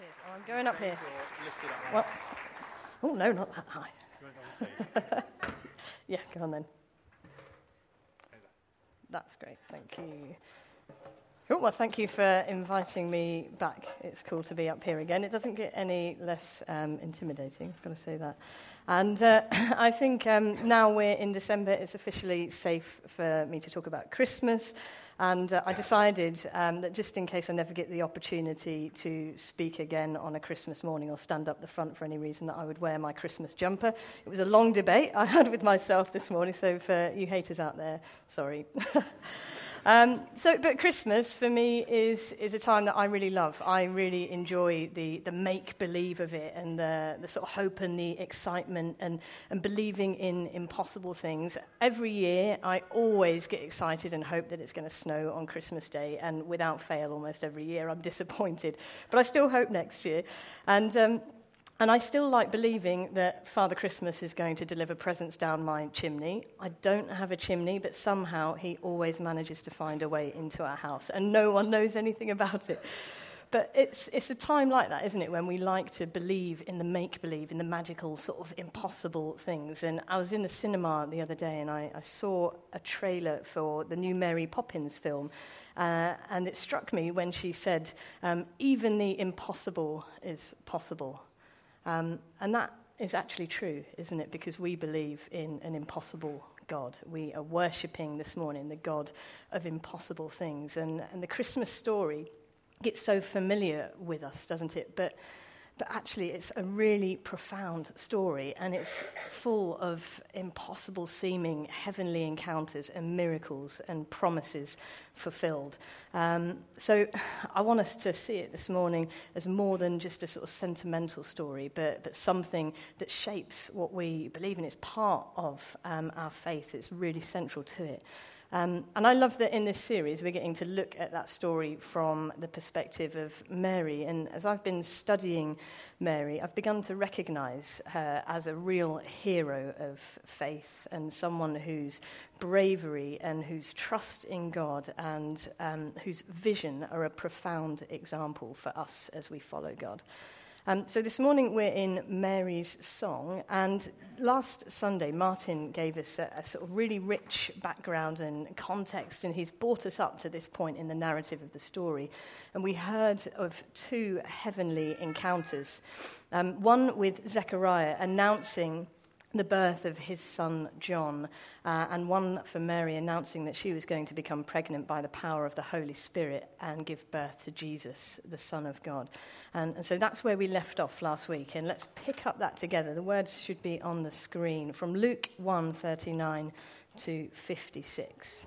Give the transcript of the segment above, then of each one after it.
Oh, I'm going up here. Well, oh, no, not that high. yeah, go on then. That's great, thank you. Cool, well, thank you for inviting me back. It's cool to be up here again. It doesn't get any less um, intimidating, I've got to say that. And uh, I think um, now we're in December, it's officially safe for me to talk about Christmas. And uh, I decided um, that just in case I never get the opportunity to speak again on a Christmas morning or stand up the front for any reason, that I would wear my Christmas jumper. It was a long debate I had with myself this morning, so for you haters out there, sorry. Um, so, but Christmas for me is, is a time that I really love. I really enjoy the, the make believe of it and the, the sort of hope and the excitement and, and believing in impossible things. Every year, I always get excited and hope that it's going to snow on Christmas Day. And without fail, almost every year, I'm disappointed. But I still hope next year. And um, and I still like believing that Father Christmas is going to deliver presents down my chimney. I don't have a chimney, but somehow he always manages to find a way into our house, and no one knows anything about it. But it's, it's a time like that, isn't it, when we like to believe in the make believe, in the magical, sort of impossible things. And I was in the cinema the other day and I, I saw a trailer for the new Mary Poppins film. Uh, and it struck me when she said, um, Even the impossible is possible. Um, and that is actually true, isn't it? Because we believe in an impossible God. We are worshipping this morning the God of impossible things. And, and the Christmas story gets so familiar with us, doesn't it? But but actually, it's a really profound story, and it's full of impossible seeming heavenly encounters and miracles and promises fulfilled. Um, so, I want us to see it this morning as more than just a sort of sentimental story, but, but something that shapes what we believe in. It's part of um, our faith, it's really central to it. Um, and I love that in this series we're getting to look at that story from the perspective of Mary. And as I've been studying Mary, I've begun to recognize her as a real hero of faith and someone whose bravery and whose trust in God and um, whose vision are a profound example for us as we follow God. Um, so this morning we're in Mary's song, and last Sunday Martin gave us a, a, sort of really rich background and context, and he's brought us up to this point in the narrative of the story. And we heard of two heavenly encounters um, one with Zechariah announcing the birth of his son John, uh, and one for Mary announcing that she was going to become pregnant by the power of the Holy Spirit and give birth to Jesus, the Son of God. And, and so that's where we left off last week, and let's pick up that together. The words should be on the screen from Luke 1 39 to 56.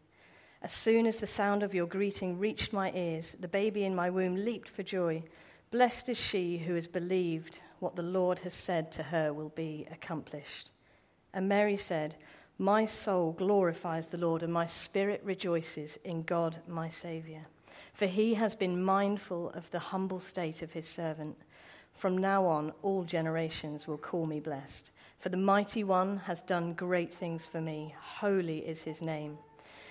As soon as the sound of your greeting reached my ears, the baby in my womb leaped for joy. Blessed is she who has believed what the Lord has said to her will be accomplished. And Mary said, My soul glorifies the Lord, and my spirit rejoices in God my Saviour. For he has been mindful of the humble state of his servant. From now on, all generations will call me blessed. For the mighty one has done great things for me. Holy is his name.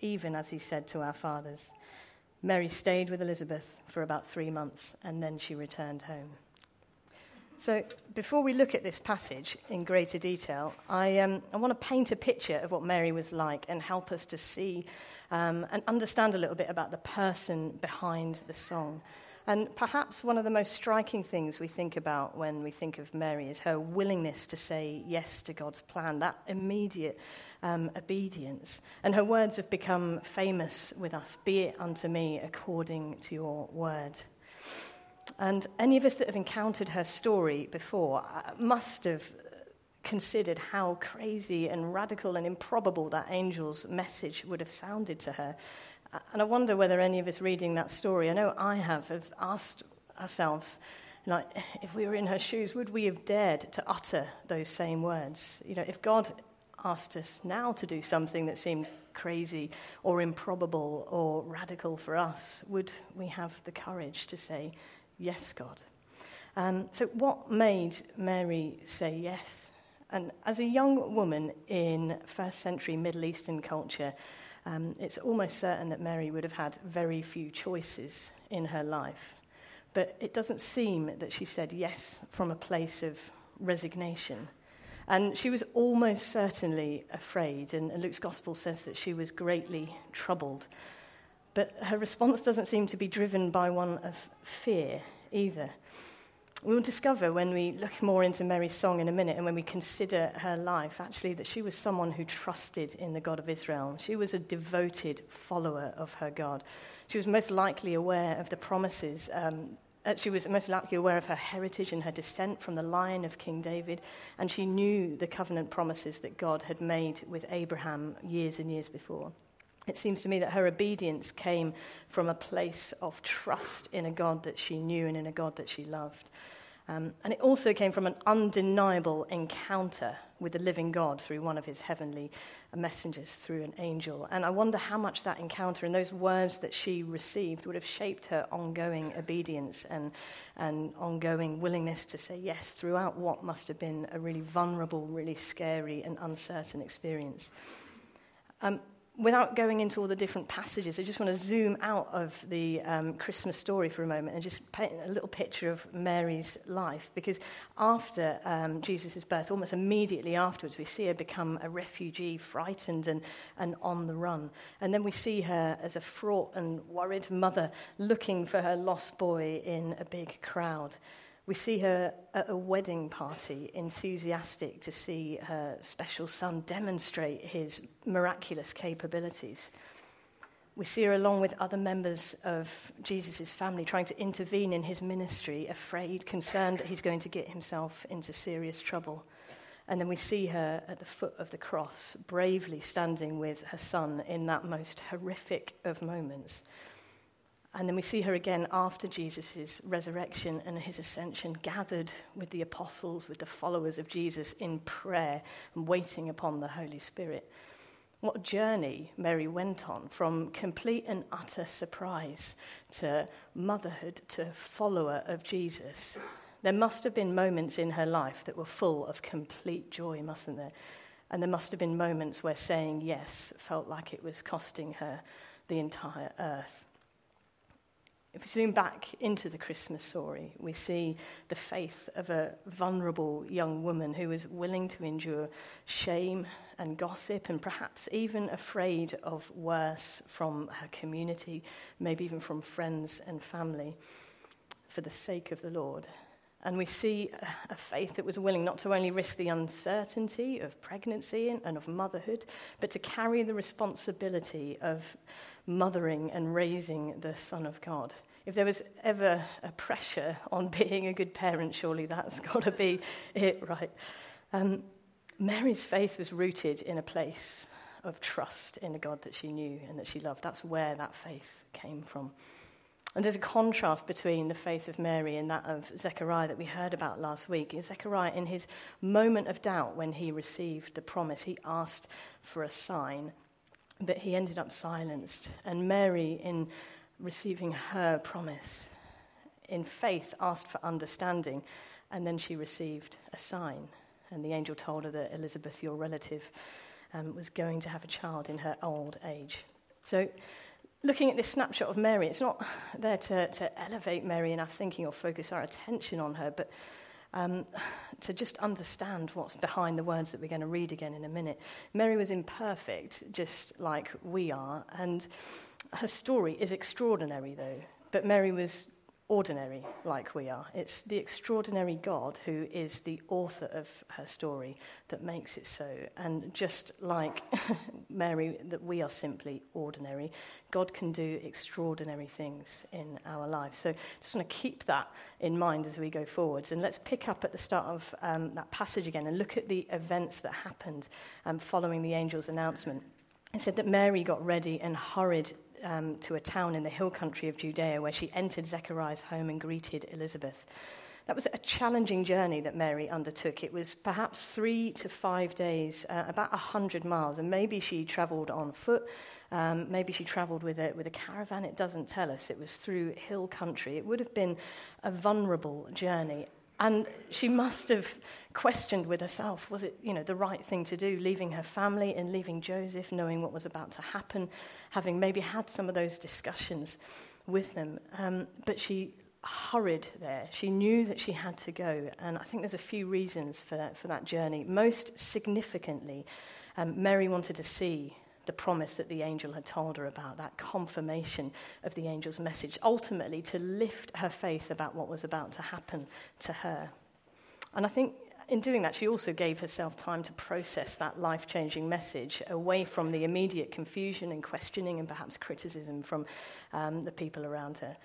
even as he said to our fathers. Mary stayed with Elizabeth for about three months and then she returned home. So, before we look at this passage in greater detail, I, um, I want to paint a picture of what Mary was like and help us to see um, and understand a little bit about the person behind the song. And perhaps one of the most striking things we think about when we think of Mary is her willingness to say yes to God's plan, that immediate um, obedience. And her words have become famous with us Be it unto me according to your word. And any of us that have encountered her story before uh, must have considered how crazy and radical and improbable that angel's message would have sounded to her. And I wonder whether any of us reading that story, I know I have, have asked ourselves, like, if we were in her shoes, would we have dared to utter those same words? You know, if God asked us now to do something that seemed crazy or improbable or radical for us, would we have the courage to say, Yes, God? Um, so, what made Mary say yes? And as a young woman in first century Middle Eastern culture, um, it's almost certain that Mary would have had very few choices in her life. But it doesn't seem that she said yes from a place of resignation. And she was almost certainly afraid, and Luke's gospel says that she was greatly troubled. But her response doesn't seem to be driven by one of fear either. We will discover when we look more into Mary's song in a minute and when we consider her life, actually, that she was someone who trusted in the God of Israel. She was a devoted follower of her God. She was most likely aware of the promises. Um, uh, she was most likely aware of her heritage and her descent from the line of King David, and she knew the covenant promises that God had made with Abraham years and years before. It seems to me that her obedience came from a place of trust in a God that she knew and in a God that she loved. Um, and it also came from an undeniable encounter with the living God through one of his heavenly messengers, through an angel. And I wonder how much that encounter and those words that she received would have shaped her ongoing obedience and, and ongoing willingness to say yes throughout what must have been a really vulnerable, really scary, and uncertain experience. Um, without going into all the different passages, I just want to zoom out of the um, Christmas story for a moment and just paint a little picture of Mary's life. Because after um, Jesus' birth, almost immediately afterwards, we see her become a refugee, frightened and, and on the run. And then we see her as a fraught and worried mother looking for her lost boy in a big crowd. We see her at a wedding party, enthusiastic to see her special son demonstrate his miraculous capabilities. We see her along with other members of Jesus' family trying to intervene in his ministry, afraid, concerned that he's going to get himself into serious trouble. And then we see her at the foot of the cross, bravely standing with her son in that most horrific of moments, and then we see her again after Jesus' resurrection and his ascension, gathered with the apostles, with the followers of Jesus in prayer and waiting upon the Holy Spirit. What journey Mary went on from complete and utter surprise to motherhood to follower of Jesus. There must have been moments in her life that were full of complete joy, mustn't there? And there must have been moments where saying yes felt like it was costing her the entire earth. If we zoom back into the Christmas story, we see the faith of a vulnerable young woman who was willing to endure shame and gossip and perhaps even afraid of worse from her community, maybe even from friends and family, for the sake of the Lord. And we see a faith that was willing not to only risk the uncertainty of pregnancy and of motherhood, but to carry the responsibility of mothering and raising the Son of God. If there was ever a pressure on being a good parent, surely that's got to be it, right? Um, Mary's faith was rooted in a place of trust in a God that she knew and that she loved. That's where that faith came from. And there's a contrast between the faith of Mary and that of Zechariah that we heard about last week. Zechariah, in his moment of doubt when he received the promise, he asked for a sign but he ended up silenced. And Mary, in receiving her promise, in faith asked for understanding, and then she received a sign. And the angel told her that Elizabeth, your relative, um, was going to have a child in her old age. So, looking at this snapshot of Mary, it's not there to, to elevate Mary in our thinking or focus our attention on her, but um, to just understand what's behind the words that we're going to read again in a minute. Mary was imperfect, just like we are, and her story is extraordinary, though. But Mary was ordinary like we are. It's the extraordinary God who is the author of her story that makes it so. And just like Mary, that we are simply ordinary, God can do extraordinary things in our lives. So just want to keep that in mind as we go forwards. And let's pick up at the start of um, that passage again and look at the events that happened um, following the angel's announcement. It said that Mary got ready and hurried um, to a town in the hill country of Judea where she entered Zechariah's home and greeted Elizabeth. That was a challenging journey that Mary undertook. It was perhaps three to five days, uh, about a hundred miles, and maybe she travelled on foot, um, maybe she travelled with a, with a caravan. It doesn't tell us. It was through hill country. It would have been a vulnerable journey, and she must have questioned with herself was it you know, the right thing to do, leaving her family and leaving Joseph, knowing what was about to happen, having maybe had some of those discussions with them. Um, but she hurried there. She knew that she had to go. And I think there's a few reasons for that, for that journey. Most significantly, um, Mary wanted to see the promise that the angel had told her about, that confirmation of the angel's message, ultimately to lift her faith about what was about to happen to her. And I think in doing that, she also gave herself time to process that life changing message away from the immediate confusion and questioning and perhaps criticism from um, the people around her.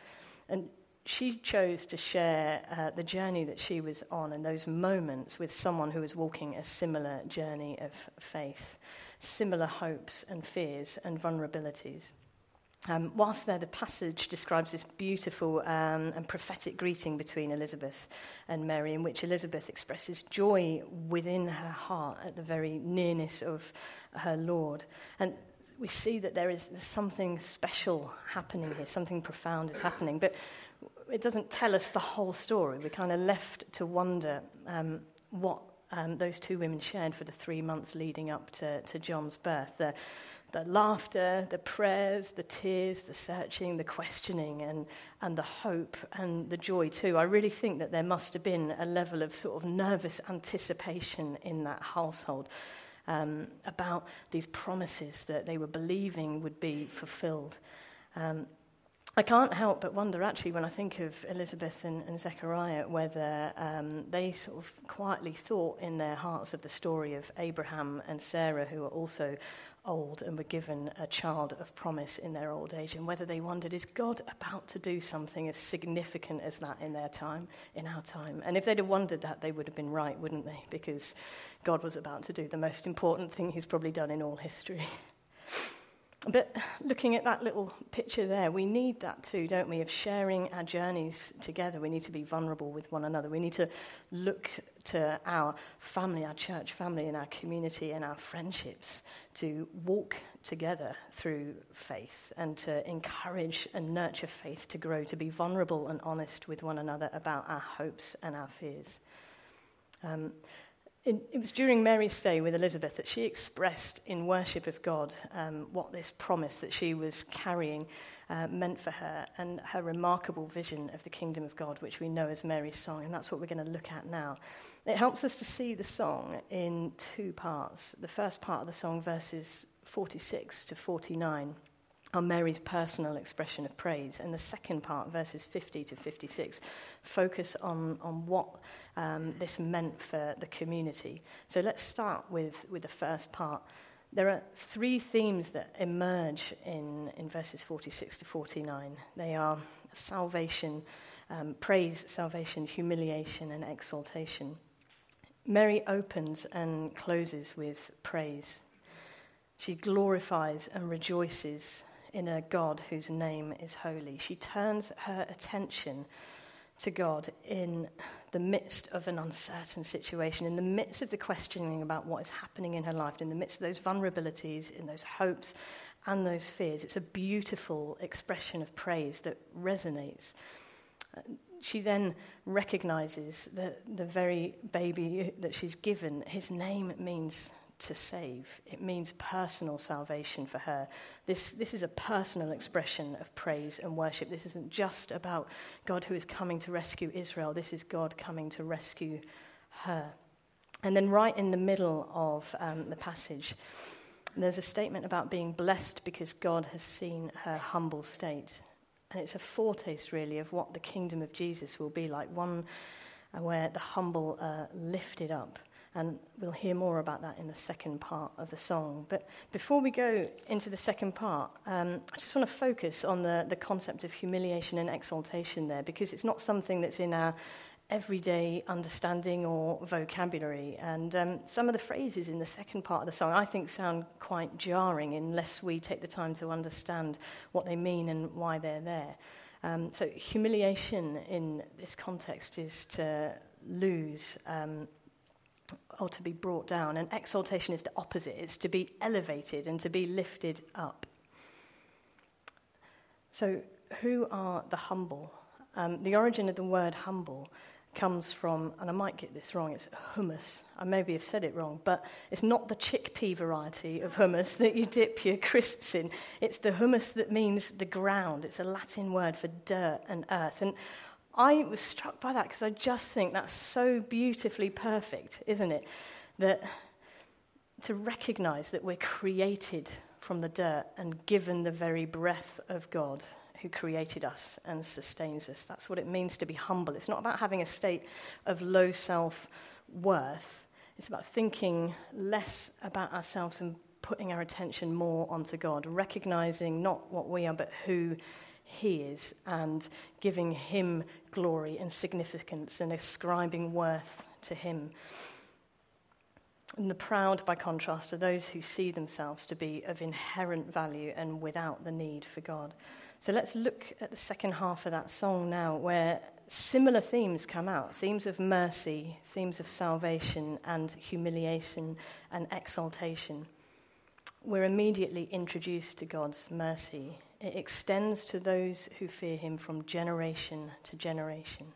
And she chose to share uh, the journey that she was on and those moments with someone who was walking a similar journey of faith similar hopes and fears and vulnerabilities. Um, whilst there, the passage describes this beautiful um, and prophetic greeting between Elizabeth and Mary, in which Elizabeth expresses joy within her heart at the very nearness of her Lord. And we see that there is something special happening here, something profound is happening. But it doesn't tell us the whole story. We're kind of left to wonder um, what um, those two women shared for the three months leading up to, to John's birth. The, the laughter, the prayers, the tears, the searching, the questioning, and, and the hope and the joy too. I really think that there must have been a level of sort of nervous anticipation in that household um, about these promises that they were believing would be fulfilled. Um, I can't help but wonder, actually, when I think of Elizabeth and, and Zechariah, whether um, they sort of quietly thought in their hearts of the story of Abraham and Sarah, who were also old and were given a child of promise in their old age, and whether they wondered, is God about to do something as significant as that in their time, in our time? And if they'd have wondered that, they would have been right, wouldn't they? Because God was about to do the most important thing he's probably done in all history. But looking at that little picture there, we need that too, don't we, of sharing our journeys together. We need to be vulnerable with one another. We need to look to our family, our church family, and our community and our friendships to walk together through faith and to encourage and nurture faith to grow, to be vulnerable and honest with one another about our hopes and our fears. Um, in, it was during Mary's stay with Elizabeth that she expressed in worship of God um, what this promise that she was carrying uh, meant for her and her remarkable vision of the kingdom of God, which we know as Mary's song. And that's what we're going to look at now. It helps us to see the song in two parts. The first part of the song, verses 46 to 49 on Mary's personal expression of praise. And the second part, verses 50 to 56, focus on, on what um, this meant for the community. So let's start with, with the first part. There are three themes that emerge in, in verses 46 to 49. They are salvation, um, praise, salvation, humiliation, and exaltation. Mary opens and closes with praise. She glorifies and rejoices in a God whose name is holy. She turns her attention to God in the midst of an uncertain situation, in the midst of the questioning about what is happening in her life, in the midst of those vulnerabilities, in those hopes and those fears. It's a beautiful expression of praise that resonates. She then recognizes that the very baby that she's given, his name means to save. It means personal salvation for her. This, this is a personal expression of praise and worship. This isn't just about God who is coming to rescue Israel, this is God coming to rescue her. And then, right in the middle of um, the passage, there's a statement about being blessed because God has seen her humble state. And it's a foretaste, really, of what the kingdom of Jesus will be like one where the humble are lifted up. And we'll hear more about that in the second part of the song. But before we go into the second part, um, I just want to focus on the, the concept of humiliation and exaltation there, because it's not something that's in our everyday understanding or vocabulary. And um, some of the phrases in the second part of the song I think sound quite jarring unless we take the time to understand what they mean and why they're there. Um, so, humiliation in this context is to lose um, or to be brought down, and exaltation is the opposite it's to be elevated and to be lifted up. So, who are the humble? Um, the origin of the word humble comes from, and I might get this wrong, it's hummus. I maybe have said it wrong, but it's not the chickpea variety of hummus that you dip your crisps in. It's the hummus that means the ground. It's a Latin word for dirt and earth. And I was struck by that because I just think that's so beautifully perfect, isn't it? That to recognize that we're created from the dirt and given the very breath of God who created us and sustains us. That's what it means to be humble. It's not about having a state of low self worth, it's about thinking less about ourselves and putting our attention more onto God, recognizing not what we are, but who He is, and giving Him glory and significance and ascribing worth to Him. And the proud, by contrast, are those who see themselves to be of inherent value and without the need for God. So let's look at the second half of that song now, where similar themes come out themes of mercy, themes of salvation, and humiliation and exaltation. We're immediately introduced to God's mercy. It extends to those who fear Him from generation to generation.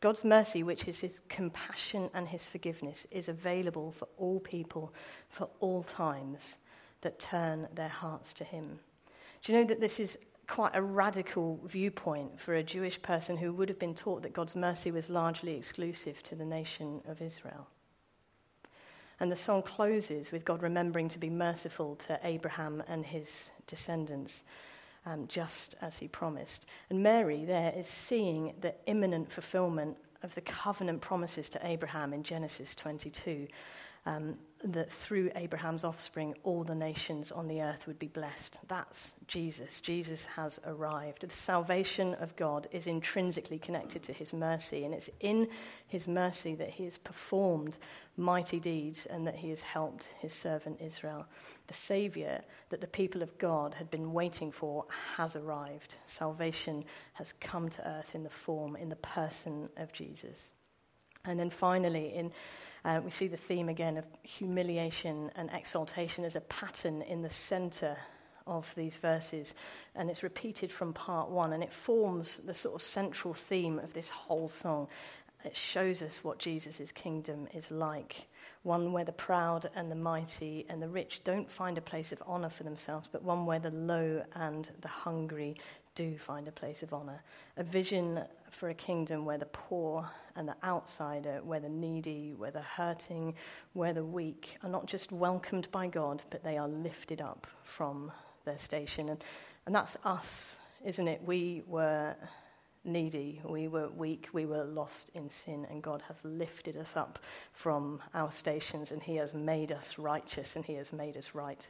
God's mercy, which is His compassion and His forgiveness, is available for all people for all times that turn their hearts to Him. Do you know that this is quite a radical viewpoint for a Jewish person who would have been taught that God's mercy was largely exclusive to the nation of Israel. And the song closes with God remembering to be merciful to Abraham and his descendants, um, just as he promised. And Mary there is seeing the imminent fulfillment of the covenant promises to Abraham in Genesis 22 um, that through Abraham's offspring, all the nations on the earth would be blessed. That's Jesus. Jesus has arrived. The salvation of God is intrinsically connected to his mercy, and it's in his mercy that he has performed mighty deeds and that he has helped his servant Israel. The Savior that the people of God had been waiting for has arrived. Salvation has come to earth in the form, in the person of Jesus. And then finally, in uh, we see the theme again of humiliation and exaltation as a pattern in the center of these verses, and it's repeated from part one, and it forms the sort of central theme of this whole song. It shows us what Jesus' kingdom is like one where the proud and the mighty and the rich don't find a place of honor for themselves, but one where the low and the hungry do find a place of honor. A vision for a kingdom where the poor and the outsider, where the needy, where the hurting, where the weak are not just welcomed by God, but they are lifted up from their station. And, and that's us, isn't it? We were needy, we were weak, we were lost in sin, and God has lifted us up from our stations, and He has made us righteous, and He has made us right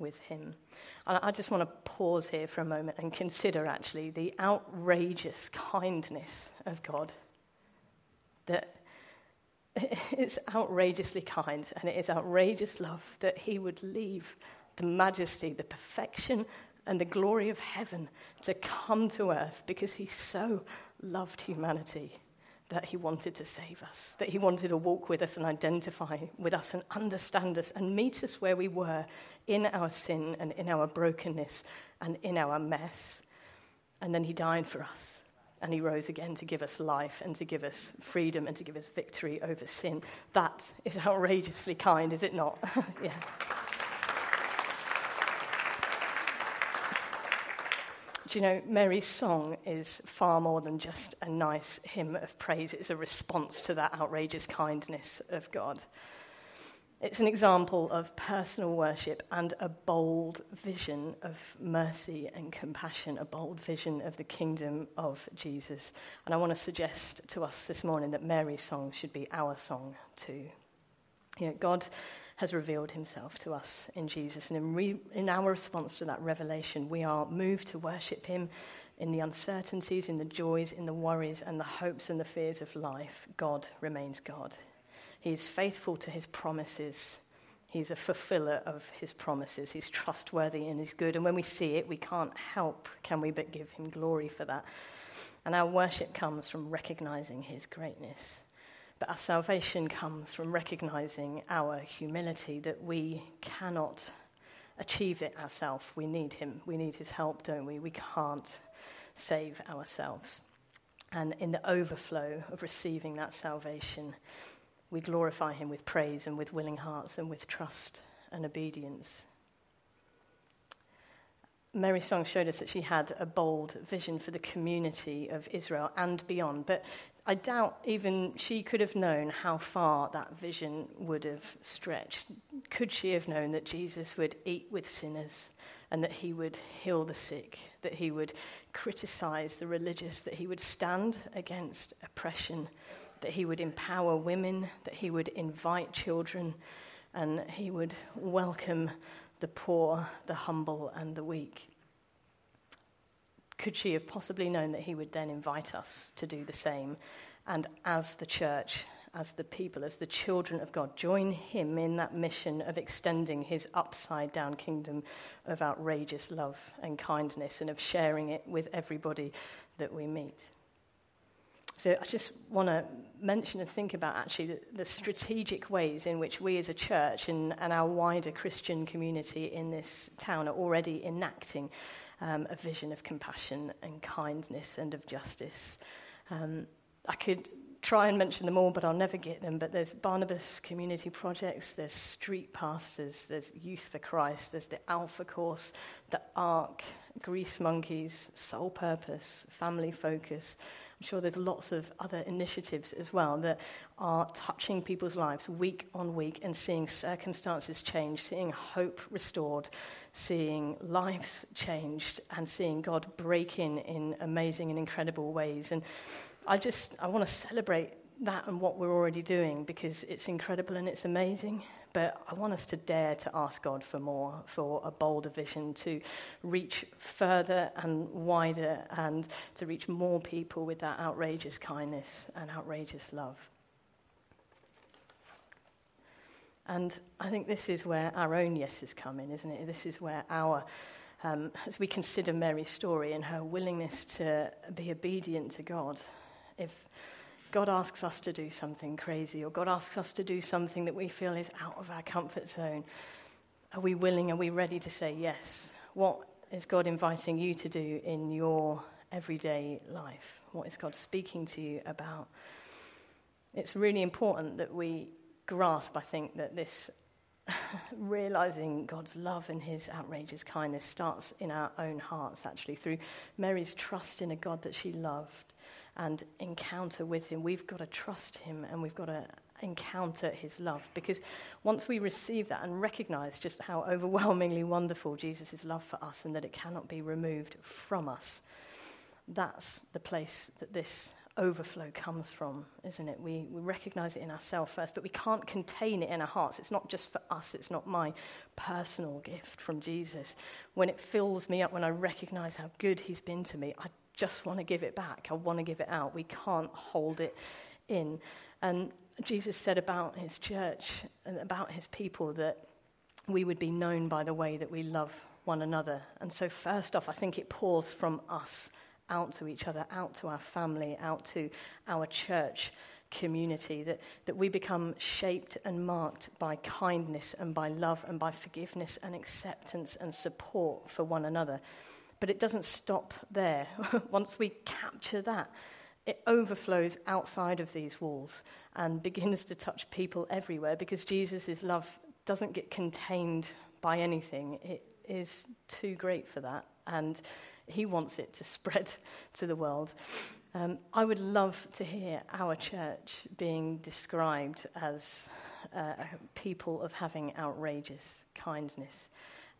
with Him. And I just want to pause here for a moment and consider actually the outrageous kindness of God. That it's outrageously kind and it is outrageous love that He would leave the majesty, the perfection, and the glory of heaven to come to earth because He so loved humanity that he wanted to save us, that he wanted to walk with us and identify with us and understand us and meet us where we were in our sin and in our brokenness and in our mess. And then he died for us. And he rose again to give us life and to give us freedom and to give us victory over sin. That is outrageously kind, is it not? yeah. Do you know, Mary's song is far more than just a nice hymn of praise. It's a response to that outrageous kindness of God. It's an example of personal worship and a bold vision of mercy and compassion, a bold vision of the kingdom of Jesus. And I want to suggest to us this morning that Mary's song should be our song too. You know, God has revealed himself to us in Jesus, and in, re- in our response to that revelation, we are moved to worship him in the uncertainties, in the joys, in the worries, and the hopes and the fears of life. God remains God. He is faithful to his promises. He's a fulfiller of his promises. He's trustworthy and he's good. And when we see it, we can't help, can we, but give him glory for that. And our worship comes from recognizing his greatness. But our salvation comes from recognizing our humility that we cannot achieve it ourselves. We need him. We need his help, don't we? We can't save ourselves. And in the overflow of receiving that salvation, we glorify him with praise and with willing hearts and with trust and obedience. Mary's song showed us that she had a bold vision for the community of Israel and beyond, but I doubt even she could have known how far that vision would have stretched. Could she have known that Jesus would eat with sinners and that he would heal the sick, that he would criticize the religious, that he would stand against oppression, that he would empower women, that he would invite children, and he would welcome the poor, the humble, and the weak. Could she have possibly known that he would then invite us to do the same? And as the church, as the people, as the children of God, join him in that mission of extending his upside down kingdom of outrageous love and kindness and of sharing it with everybody that we meet. So I just want to mention and think about actually the, the, strategic ways in which we as a church and, and, our wider Christian community in this town are already enacting um, a vision of compassion and kindness and of justice. Um, I could try and mention them all, but I'll never get them. But there's Barnabas community projects, there's street pastors, there's Youth for Christ, there's the Alpha Course, the ARC, Grease Monkeys, Soul Purpose, Family Focus. I'm sure there's lots of other initiatives as well that are touching people's lives week on week and seeing circumstances change, seeing hope restored, seeing lives changed, and seeing God break in in amazing and incredible ways. And I just I want to celebrate that and what we're already doing because it's incredible and it's amazing. But I want us to dare to ask God for more, for a bolder vision, to reach further and wider, and to reach more people with that outrageous kindness and outrageous love. And I think this is where our own yeses come in, isn't it? This is where our, um, as we consider Mary's story and her willingness to be obedient to God, if God asks us to do something crazy, or God asks us to do something that we feel is out of our comfort zone, are we willing? Are we ready to say yes? What is God inviting you to do in your everyday life? What is God speaking to you about? It's really important that we grasp, I think, that this realizing God's love and his outrageous kindness starts in our own hearts, actually, through Mary's trust in a God that she loved and encounter with Him. We've got to trust Him and we've got to encounter His love. Because once we receive that and recognize just how overwhelmingly wonderful Jesus' love for us and that it cannot be removed from us, that's the place that this overflow comes from, isn't it? We, we recognize it in ourselves first, but we can't contain it in our hearts. It's not just for us, it's not my personal gift from Jesus. When it fills me up, when I recognize how good He's been to me, I just want to give it back. I want to give it out. We can't hold it in. And Jesus said about his church and about his people that we would be known by the way that we love one another. And so, first off, I think it pours from us out to each other, out to our family, out to our church community, that, that we become shaped and marked by kindness and by love and by forgiveness and acceptance and support for one another. But it doesn't stop there. Once we capture that, it overflows outside of these walls and begins to touch people everywhere because Jesus' love doesn't get contained by anything. It is too great for that, and he wants it to spread to the world. Um, I would love to hear our church being described as uh, people of having outrageous kindness.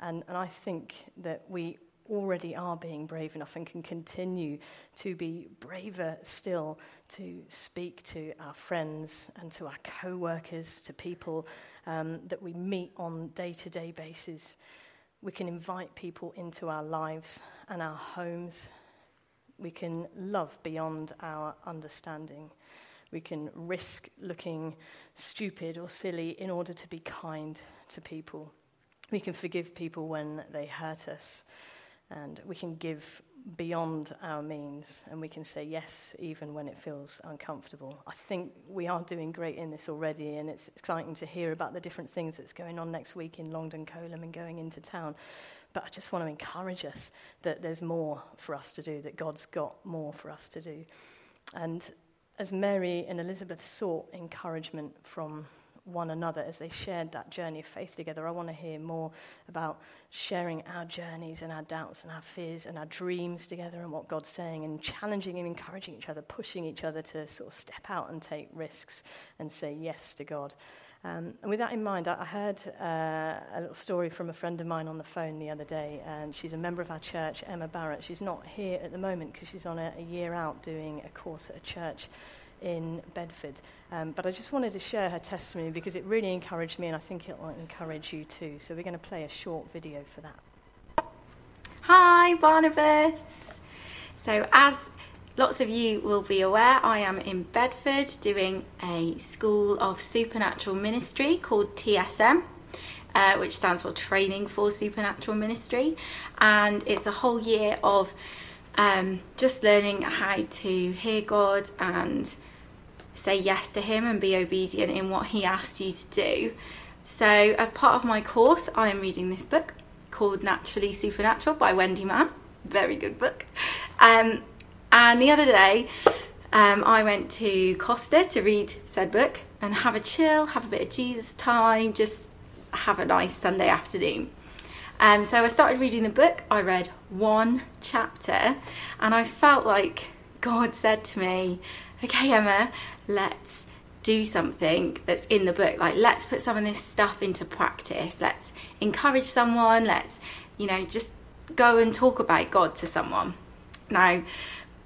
And, and I think that we already are being brave enough and can continue to be braver still to speak to our friends and to our co workers, to people um, that we meet on day to day basis. We can invite people into our lives and our homes. We can love beyond our understanding. We can risk looking stupid or silly in order to be kind to people. We can forgive people when they hurt us and we can give beyond our means and we can say yes even when it feels uncomfortable. I think we are doing great in this already and it's exciting to hear about the different things that's going on next week in Longden Coleham and going into town. But I just want to encourage us that there's more for us to do, that God's got more for us to do. And as Mary and Elizabeth sought encouragement from one another as they shared that journey of faith together. I want to hear more about sharing our journeys and our doubts and our fears and our dreams together and what God's saying and challenging and encouraging each other, pushing each other to sort of step out and take risks and say yes to God. Um, and with that in mind, I, heard uh, a little story from a friend of mine on the phone the other day, and she's a member of our church, Emma Barrett. She's not here at the moment because she's on a, a year out doing a course at a church in Bedford. Um, but I just wanted to share her testimony because it really encouraged me and I think it will encourage you too. So we're going to play a short video for that. Hi, Barnabas. So, as lots of you will be aware, I am in Bedford doing a School of Supernatural Ministry called TSM. Uh, which stands for Training for Supernatural Ministry, and it's a whole year of um, just learning how to hear God and say yes to Him and be obedient in what He asks you to do. So, as part of my course, I am reading this book called Naturally Supernatural by Wendy Mann. Very good book. Um, and the other day, um, I went to Costa to read said book and have a chill, have a bit of Jesus time, just have a nice Sunday afternoon. Um, so I started reading the book. I read one chapter, and I felt like God said to me, okay, Emma, let's do something that's in the book. Like, let's put some of this stuff into practice. Let's encourage someone. Let's, you know, just go and talk about God to someone. Now,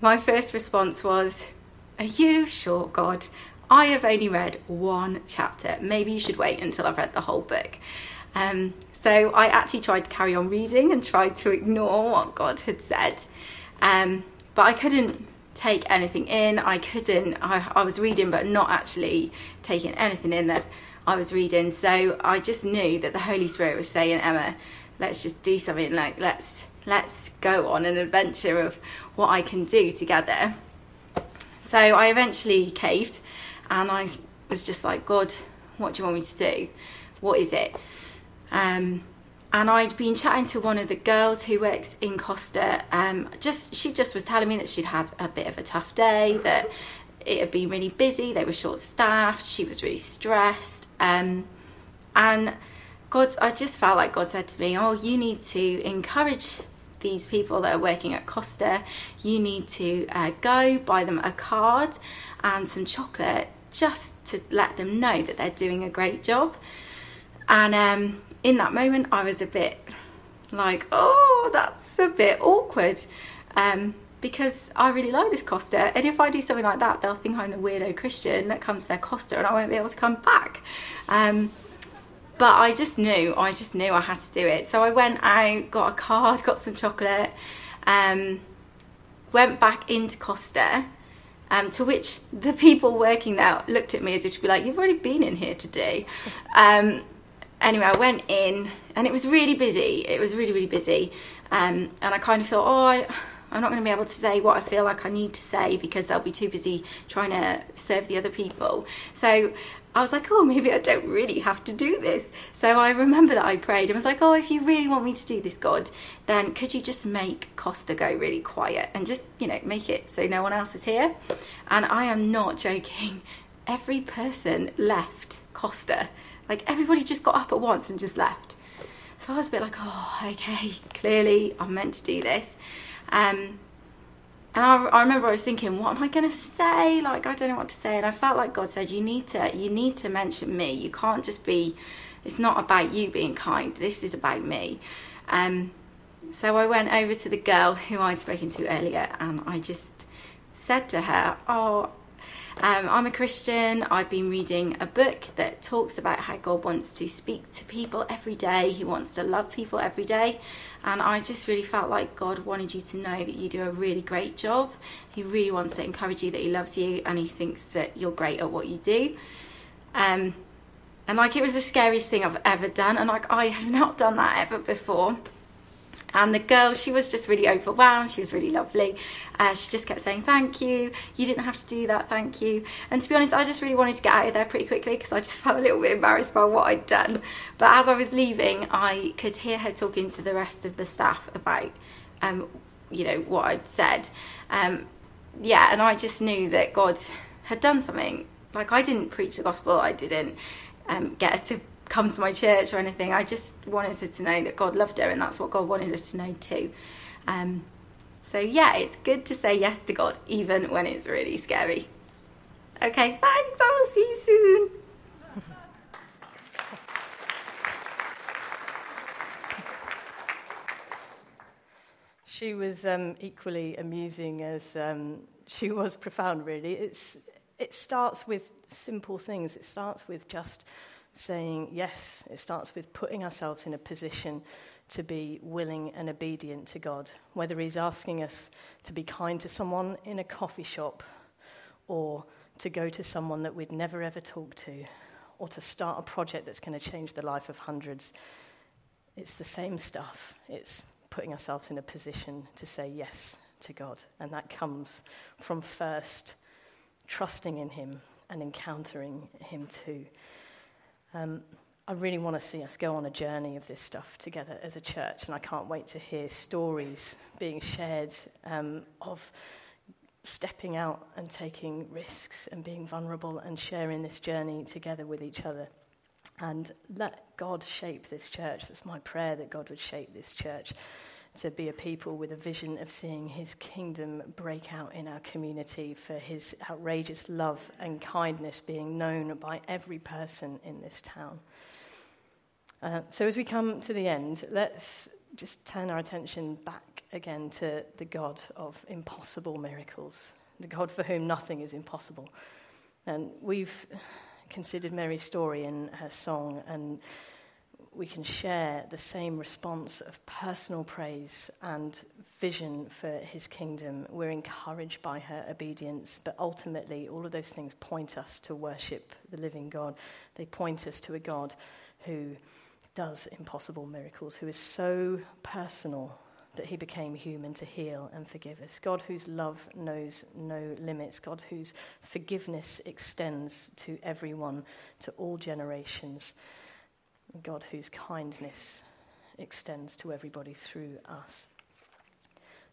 my first response was, Are you sure, God? I have only read one chapter. Maybe you should wait until I've read the whole book. Um, so I actually tried to carry on reading and tried to ignore what God had said. Um, but I couldn't take anything in. I couldn't, I, I was reading but not actually taking anything in that I was reading. So I just knew that the Holy Spirit was saying, Emma, let's just do something like let's let's go on an adventure of what I can do together. So I eventually caved and I was just like, God, what do you want me to do? What is it? Um, and I'd been chatting to one of the girls who works in Costa. Um, just she just was telling me that she'd had a bit of a tough day, that it had been really busy. They were short staffed. She was really stressed, um, and God, I just felt like God said to me, "Oh, you need to encourage." These people that are working at Costa, you need to uh, go buy them a card and some chocolate just to let them know that they're doing a great job. And um, in that moment, I was a bit like, oh, that's a bit awkward. Um, because I really like this Costa, and if I do something like that, they'll think I'm the weirdo Christian that comes to their Costa and I won't be able to come back. Um, but I just knew, I just knew I had to do it. So I went out, got a card, got some chocolate, um, went back into Costa, um, to which the people working there looked at me as if to be like, "You've already been in here today." Um, anyway, I went in and it was really busy. It was really, really busy. Um, and I kind of thought, oh, I, I'm not going to be able to say what I feel like I need to say because they'll be too busy trying to serve the other people. So I was like, oh, maybe I don't really have to do this. So I remember that I prayed and was like, oh, if you really want me to do this, God, then could you just make Costa go really quiet and just, you know, make it so no one else is here? And I am not joking. Every person left Costa like everybody just got up at once and just left. So I was a bit like, oh, okay, clearly I'm meant to do this. Um, and I, I remember I was thinking, what am I going to say? Like, I don't know what to say. And I felt like God said, you need to, you need to mention me. You can't just be, it's not about you being kind. This is about me. Um, so I went over to the girl who I'd spoken to earlier and I just said to her, oh, um, I'm a Christian. I've been reading a book that talks about how God wants to speak to people every day. He wants to love people every day. And I just really felt like God wanted you to know that you do a really great job. He really wants to encourage you that He loves you and He thinks that you're great at what you do. Um, and like it was the scariest thing I've ever done. And like I have not done that ever before. And the girl, she was just really overwhelmed. She was really lovely. Uh, she just kept saying, Thank you. You didn't have to do that. Thank you. And to be honest, I just really wanted to get out of there pretty quickly because I just felt a little bit embarrassed by what I'd done. But as I was leaving, I could hear her talking to the rest of the staff about, um, you know, what I'd said. Um, yeah, and I just knew that God had done something. Like, I didn't preach the gospel, I didn't um, get to come to my church or anything. I just wanted her to know that God loved her, and that's what God wanted her to know too. Um, so, yeah, it's good to say yes to God, even when it's really scary. Okay, thanks. I will see you soon. She was um, equally amusing as um, she was profound, really. It's, it starts with simple things. It starts with just saying yes. It starts with putting ourselves in a position to be willing and obedient to God, whether He's asking us to be kind to someone in a coffee shop or to go to someone that we'd never ever talk to or to start a project that's going to change the life of hundreds. It's the same stuff. It's putting ourselves in a position to say yes to God. And that comes from first trusting in Him and encountering Him too. Um, I really want to see us go on a journey of this stuff together as a church, and I can't wait to hear stories being shared um, of stepping out and taking risks and being vulnerable and sharing this journey together with each other. And let God shape this church. That's my prayer that God would shape this church to be a people with a vision of seeing his kingdom break out in our community, for his outrageous love and kindness being known by every person in this town. Uh, so, as we come to the end, let's just turn our attention back again to the God of impossible miracles, the God for whom nothing is impossible. And we've considered Mary's story in her song, and we can share the same response of personal praise and vision for his kingdom. We're encouraged by her obedience, but ultimately, all of those things point us to worship the living God. They point us to a God who does impossible miracles, who is so personal that he became human to heal and forgive us. God whose love knows no limits. God whose forgiveness extends to everyone, to all generations. God whose kindness extends to everybody through us.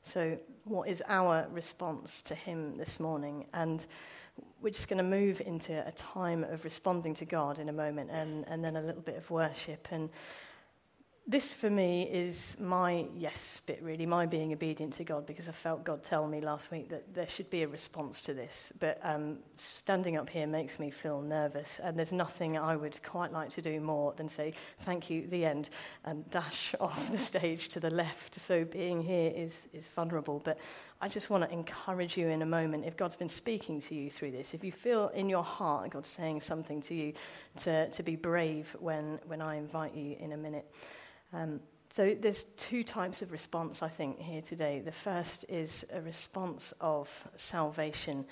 So, what is our response to Him this morning? And we're just going to move into a time of responding to God in a moment and, and then a little bit of worship. And this for me is my yes bit, really, my being obedient to God, because I felt God tell me last week that there should be a response to this. But um, standing up here makes me feel nervous, and there's nothing I would quite like to do more than say, Thank you, the end, and dash off the stage to the left. So being here is, is vulnerable. But I just want to encourage you in a moment, if God's been speaking to you through this, if you feel in your heart God's saying something to you, to, to be brave when, when I invite you in a minute. Um, so there's two types of response, I think, here today. The first is a response of salvation.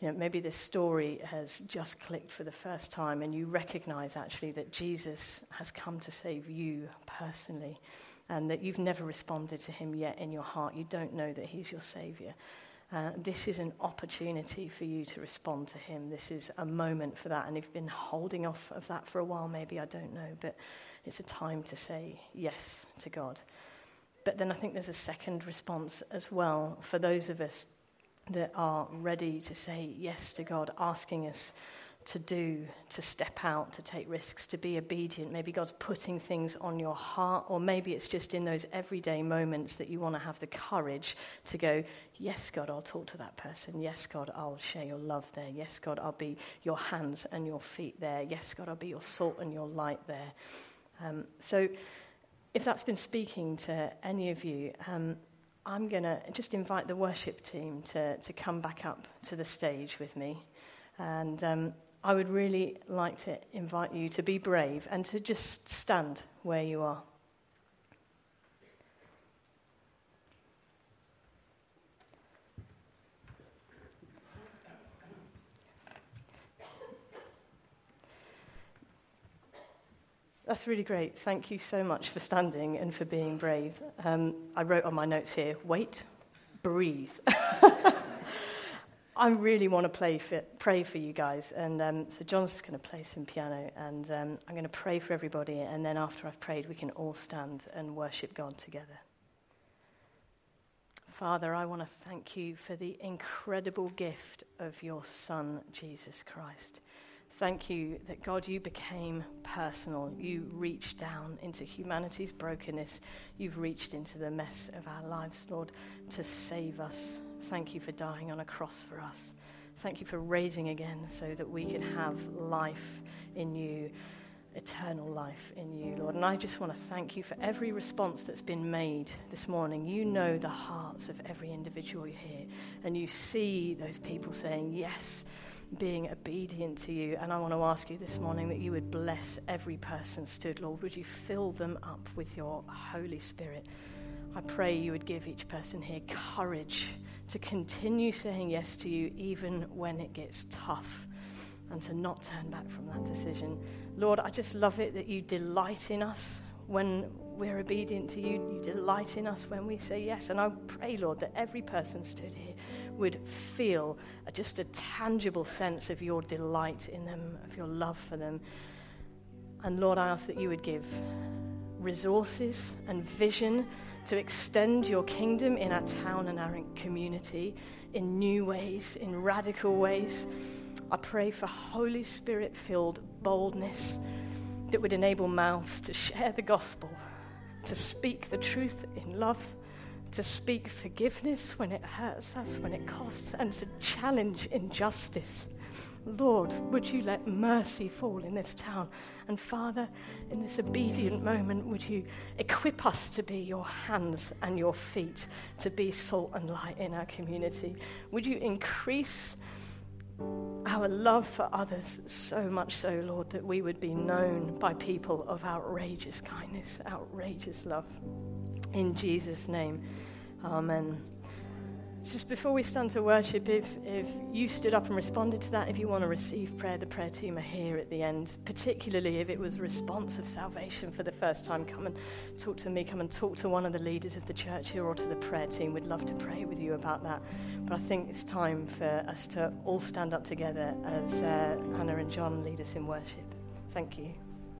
You know, maybe this story has just clicked for the first time, and you recognize actually that Jesus has come to save you personally, and that you've never responded to him yet in your heart. You don't know that he's your Savior. Uh, this is an opportunity for you to respond to him. This is a moment for that. And you've been holding off of that for a while, maybe, I don't know. But it's a time to say yes to God. But then I think there's a second response as well for those of us that are ready to say yes to God, asking us to do, to step out, to take risks, to be obedient. Maybe God's putting things on your heart, or maybe it's just in those everyday moments that you want to have the courage to go, Yes, God, I'll talk to that person. Yes, God, I'll share your love there. Yes, God, I'll be your hands and your feet there. Yes, God, I'll be your salt and your light there. Um, so, if that's been speaking to any of you, um, I'm going to just invite the worship team to, to come back up to the stage with me. And um, I would really like to invite you to be brave and to just stand where you are. That's really great. Thank you so much for standing and for being brave. Um, I wrote on my notes here wait, breathe. I really want to pray for you guys. And um, so John's going to play some piano, and um, I'm going to pray for everybody. And then after I've prayed, we can all stand and worship God together. Father, I want to thank you for the incredible gift of your Son, Jesus Christ. Thank you that God, you became personal. You reached down into humanity's brokenness. You've reached into the mess of our lives, Lord, to save us. Thank you for dying on a cross for us. Thank you for raising again so that we can have life in you, eternal life in you, Lord. And I just want to thank you for every response that's been made this morning. You know the hearts of every individual here, and you see those people saying, Yes being obedient to you. And I want to ask you this morning that you would bless every person stood, Lord. Would you fill them up with your Holy Spirit? I pray you would give each person here courage to continue saying yes to you even when it gets tough and to not turn back from that decision. Lord, I just love it that you delight in us when we're obedient to you. You delight in us when we say yes. And I pray, Lord, that every person stood here would feel just a tangible sense of your delight in them, of your love for them. And Lord, I ask that you would give resources and vision to extend your kingdom in our town and our community in new ways, in radical ways. I pray for Holy Spirit filled boldness that would enable mouths to share the gospel, to speak the truth in love to speak forgiveness when it hurts us, when it costs, and to challenge injustice. Lord, would you let mercy fall in this town? And Father, in this obedient moment, would you equip us to be your hands and your feet, to be salt and light in our community? Would you increase our love for others so much so, Lord, that we would be known by people of outrageous kindness, outrageous love? In Jesus' name, Amen. Just before we stand to worship, if, if you stood up and responded to that, if you want to receive prayer, the prayer team are here at the end. Particularly if it was a response of salvation for the first time, come and talk to me, come and talk to one of the leaders of the church here or to the prayer team. We'd love to pray with you about that. But I think it's time for us to all stand up together as uh, Anna and John lead us in worship. Thank you.